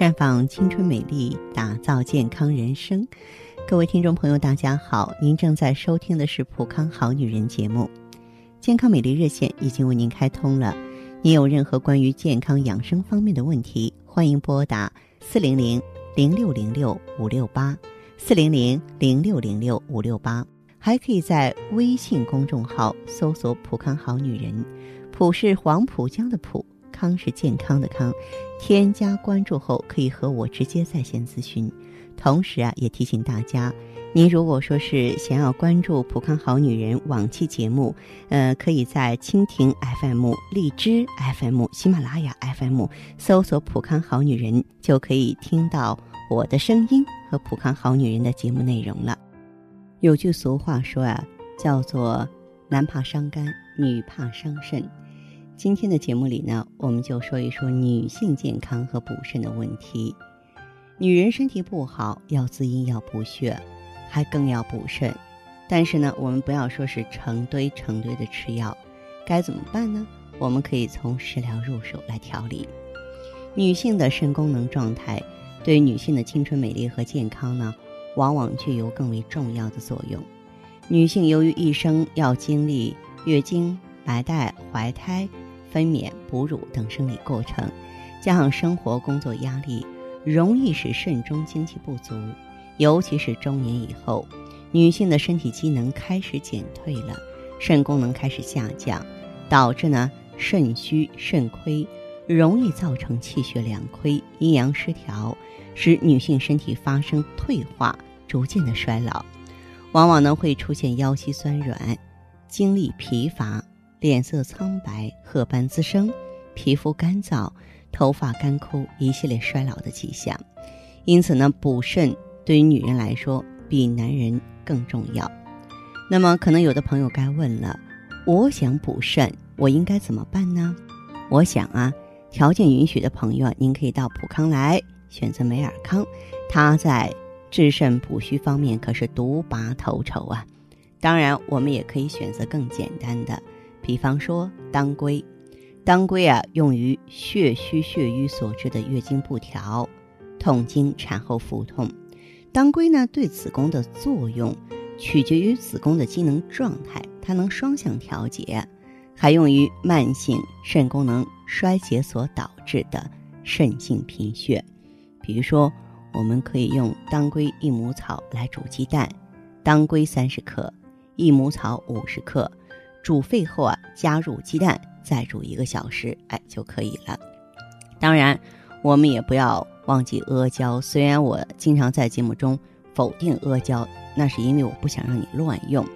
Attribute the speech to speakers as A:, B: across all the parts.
A: 绽放青春美丽，打造健康人生。各位听众朋友，大家好，您正在收听的是《普康好女人》节目，健康美丽热线已经为您开通了。您有任何关于健康养生方面的问题，欢迎拨打四零零零六零六五六八四零零零六零六五六八，还可以在微信公众号搜索“普康好女人”，普是黄浦江的浦。康是健康的康，添加关注后可以和我直接在线咨询。同时啊，也提醒大家，您如果说是想要关注普康好女人往期节目，呃，可以在蜻蜓 FM、荔枝 FM、喜马拉雅 FM 搜索“普康好女人”，就可以听到我的声音和普康好女人的节目内容了。有句俗话说啊，叫做“男怕伤肝，女怕伤肾”。今天的节目里呢，我们就说一说女性健康和补肾的问题。女人身体不好，要滋阴要补血，还更要补肾。但是呢，我们不要说是成堆成堆的吃药，该怎么办呢？我们可以从食疗入手来调理。女性的肾功能状态，对女性的青春美丽和健康呢，往往具有更为重要的作用。女性由于一生要经历月经、白带、怀胎。分娩、哺乳等生理过程，加上生活工作压力，容易使肾中精气不足。尤其是中年以后，女性的身体机能开始减退了，肾功能开始下降，导致呢肾虚肾亏，容易造成气血两亏、阴阳失调，使女性身体发生退化，逐渐的衰老，往往呢会出现腰膝酸软、精力疲乏。脸色苍白、褐斑滋生、皮肤干燥、头发干枯，一系列衰老的迹象。因此呢，补肾对于女人来说比男人更重要。那么，可能有的朋友该问了：我想补肾，我应该怎么办呢？我想啊，条件允许的朋友，您可以到普康来选择美尔康，它在治肾补虚方面可是独拔头筹啊。当然，我们也可以选择更简单的。比方说当归，当归啊，用于血虚血瘀所致的月经不调、痛经、产后腹痛。当归呢，对子宫的作用取决于子宫的机能状态，它能双向调节，还用于慢性肾功能衰竭所导致的肾性贫血。比如说，我们可以用当归益母草来煮鸡蛋，当归三十克，益母草五十克。煮沸后啊，加入鸡蛋，再煮一个小时，哎就可以了。当然，我们也不要忘记阿胶。虽然我经常在节目中否定阿胶，那是因为我不想让你乱用。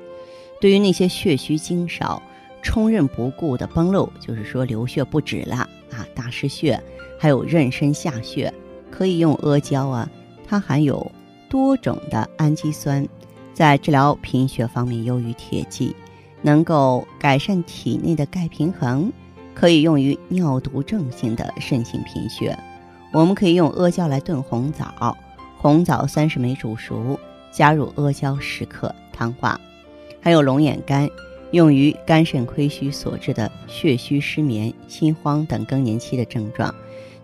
A: 对于那些血虚精少、冲任不顾的崩漏，就是说流血不止了啊，大失血，还有妊娠下血，可以用阿胶啊。它含有多种的氨基酸，在治疗贫血方面优于铁剂。能够改善体内的钙平衡，可以用于尿毒症性的肾性贫血。我们可以用阿胶来炖红枣，红枣三十枚煮熟，加入阿胶十克，汤化。还有龙眼干，用于肝肾亏虚所致的血虚失眠、心慌等更年期的症状。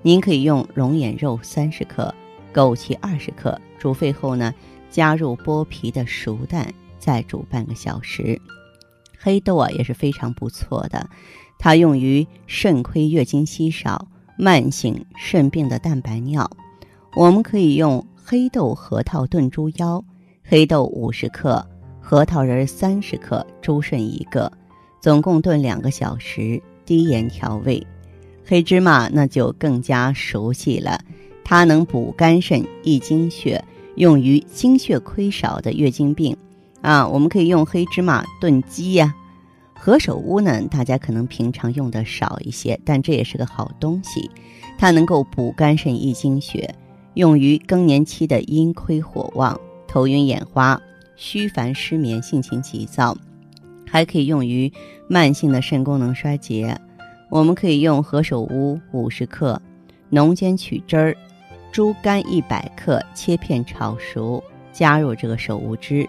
A: 您可以用龙眼肉三十克，枸杞二十克，煮沸后呢，加入剥皮的熟蛋，再煮半个小时。黑豆啊也是非常不错的，它用于肾亏、月经稀少、慢性肾病的蛋白尿。我们可以用黑豆、核桃炖猪腰，黑豆五十克，核桃仁三十克，猪肾一个，总共炖两个小时，低盐调味。黑芝麻那就更加熟悉了，它能补肝肾、益精血，用于精血亏少的月经病。啊，我们可以用黑芝麻炖鸡呀，何首乌呢？大家可能平常用的少一些，但这也是个好东西，它能够补肝肾益精血，用于更年期的阴亏火旺、头晕眼花、虚烦失眠、性情急躁，还可以用于慢性的肾功能衰竭。我们可以用何首乌五十克，浓煎取汁儿，猪肝一百克，切片炒熟，加入这个首乌汁。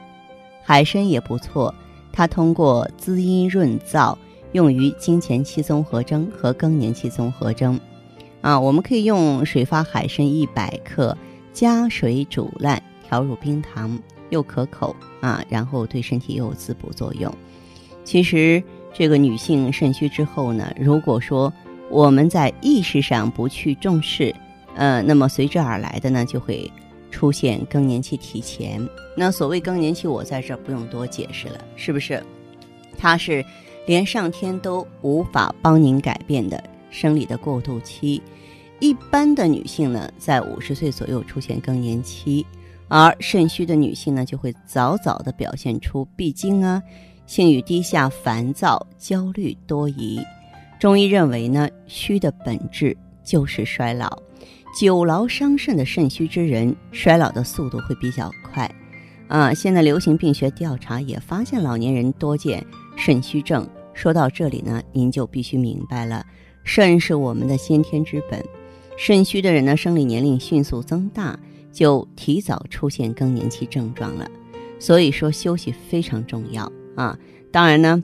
A: 海参也不错，它通过滋阴润燥，用于经前期综合征和更年期综合征。啊，我们可以用水发海参一百克，加水煮烂，调入冰糖，又可口啊，然后对身体又有滋补作用。其实这个女性肾虚之后呢，如果说我们在意识上不去重视，呃，那么随之而来的呢，就会出现更年期提前。那所谓更年期，我在这儿不用多解释了，是不是？它是连上天都无法帮您改变的生理的过渡期。一般的女性呢，在五十岁左右出现更年期，而肾虚的女性呢，就会早早的表现出闭经啊。性欲低下、烦躁、焦虑多疑，中医认为呢，虚的本质就是衰老。久劳伤肾的肾虚之人，衰老的速度会比较快。啊，现在流行病学调查也发现，老年人多见肾虚症。说到这里呢，您就必须明白了，肾是我们的先天之本。肾虚的人呢，生理年龄迅速增大，就提早出现更年期症状了。所以说，休息非常重要。啊，当然呢，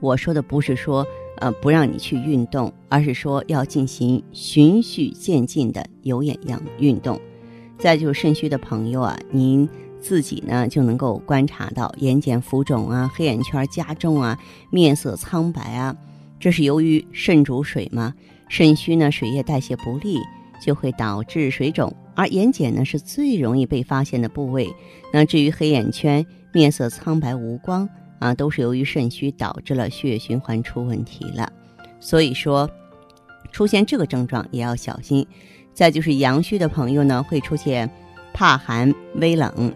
A: 我说的不是说呃不让你去运动，而是说要进行循序渐进的有氧运动。再就是肾虚的朋友啊，您自己呢就能够观察到眼睑浮肿啊、黑眼圈加重啊、面色苍白啊，这是由于肾主水嘛。肾虚呢，水液代谢不利，就会导致水肿，而眼睑呢是最容易被发现的部位。那至于黑眼圈、面色苍白无光。啊，都是由于肾虚导致了血液循环出问题了，所以说出现这个症状也要小心。再就是阳虚的朋友呢，会出现怕寒、微冷；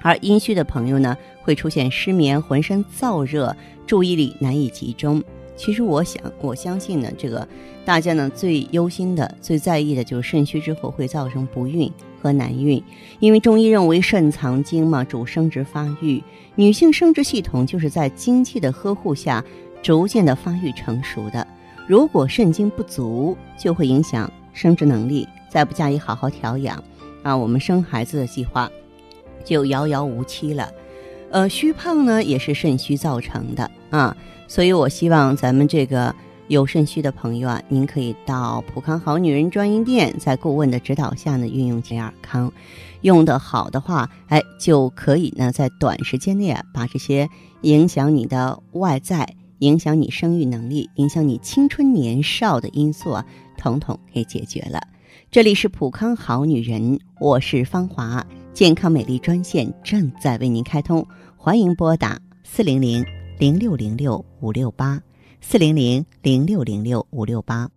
A: 而阴虚的朋友呢，会出现失眠、浑身燥热、注意力难以集中。其实我想，我相信呢，这个大家呢最忧心的、最在意的就是肾虚之后会造成不孕。和难孕，因为中医认为肾藏精嘛，主生殖发育。女性生殖系统就是在精气的呵护下逐渐的发育成熟的。如果肾精不足，就会影响生殖能力，再不加以好好调养，啊，我们生孩子的计划就遥遥无期了。呃，虚胖呢也是肾虚造成的啊，所以我希望咱们这个。有肾虚的朋友啊，您可以到普康好女人专营店，在顾问的指导下呢，运用健尔康，用的好的话，哎，就可以呢，在短时间内啊，把这些影响你的外在、影响你生育能力、影响你青春年少的因素啊，统统给解决了。这里是普康好女人，我是芳华，健康美丽专线正在为您开通，欢迎拨打四零零零六零六五六八。四零零零六零六五六八。